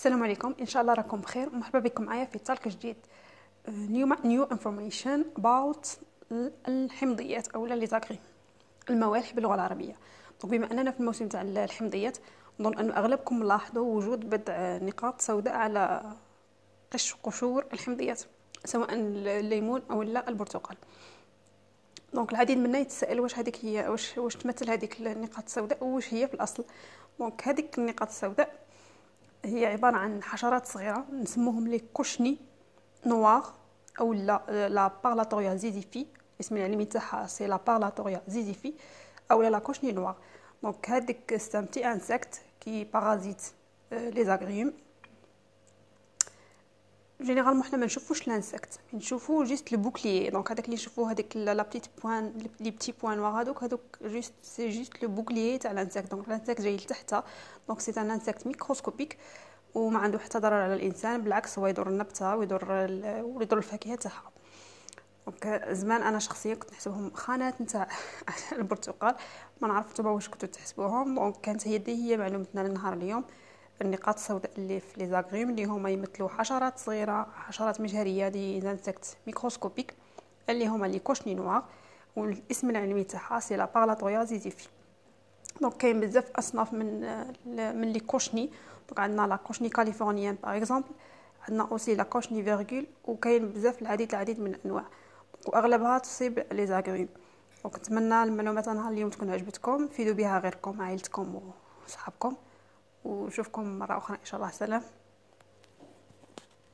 السلام عليكم. إن شاء الله راكم بخير. ومرحبا بكم معايا في talk جديد new new information about الحمضيات أو لي الموالح باللغة العربية. donc بما أننا في الموسم تاع الحمضيات نظن ان أغلبكم لاحظوا وجود بضع نقاط سوداء على قش قشور الحمضيات سواء الليمون أو لا البرتقال. donc العديد منا يتساءل واش هذيك هي واش واش تمثل هذيك النقاط السوداء واش هي في الأصل. donc هذيك النقاط السوداء هي عبارة عن حشرات صغيرة نسموهم les cochenilles noires أو لا la Parlatoria ziziphi. اسم العلمي تاعها c'est la Parlatoria ziziphi أو la cochenille noire. donc هذيك c'est insecte qui parasite les agrumes généralement حنا ما نشوفوش l'insecte نشوفو juste le bouclier donc هذاك اللي نشوفو هذيك la petite point les petits points noirs هذوك هذوك juste c'est juste le bouclier تاع l'insecte donc l'insecte جاي لتحت donc c'est un insecte microscopique وما عنده حتى ضرر على الانسان بالعكس هو يضر النبته ويضر ويضر الفاكهه تاعها donc زمان أنا شخصيا كنت نحسبهم خانات نتاع البرتقال. ما نعرف واش كنتو تحسبوهم. donc كانت هي دي هي معلومتنا لنهار اليوم. النقاط السوداء اللي في les agrumes اللي هما يمثلوا حشرات صغيرة حشرات مجهرية des insectes microscopiques اللي هما les cochenilles noires والاسم العلمي تاعها c'est la Parlatoria ziziphi donc كاين بزاف أصناف من من les cochenilles donc عندنا la cochenille californienne par exemple عندنا aussi la cochenille virgule وكاين بزاف العديد العديد من الأنواع. واغلبها تصيب les agrumes donc نتمنى المعلومات نهار اليوم تكون عجبتكم. فيدوا بها غيركم عائلتكم وصحابكم. ونشوفكم مرة أخرى إن شاء الله. سلام.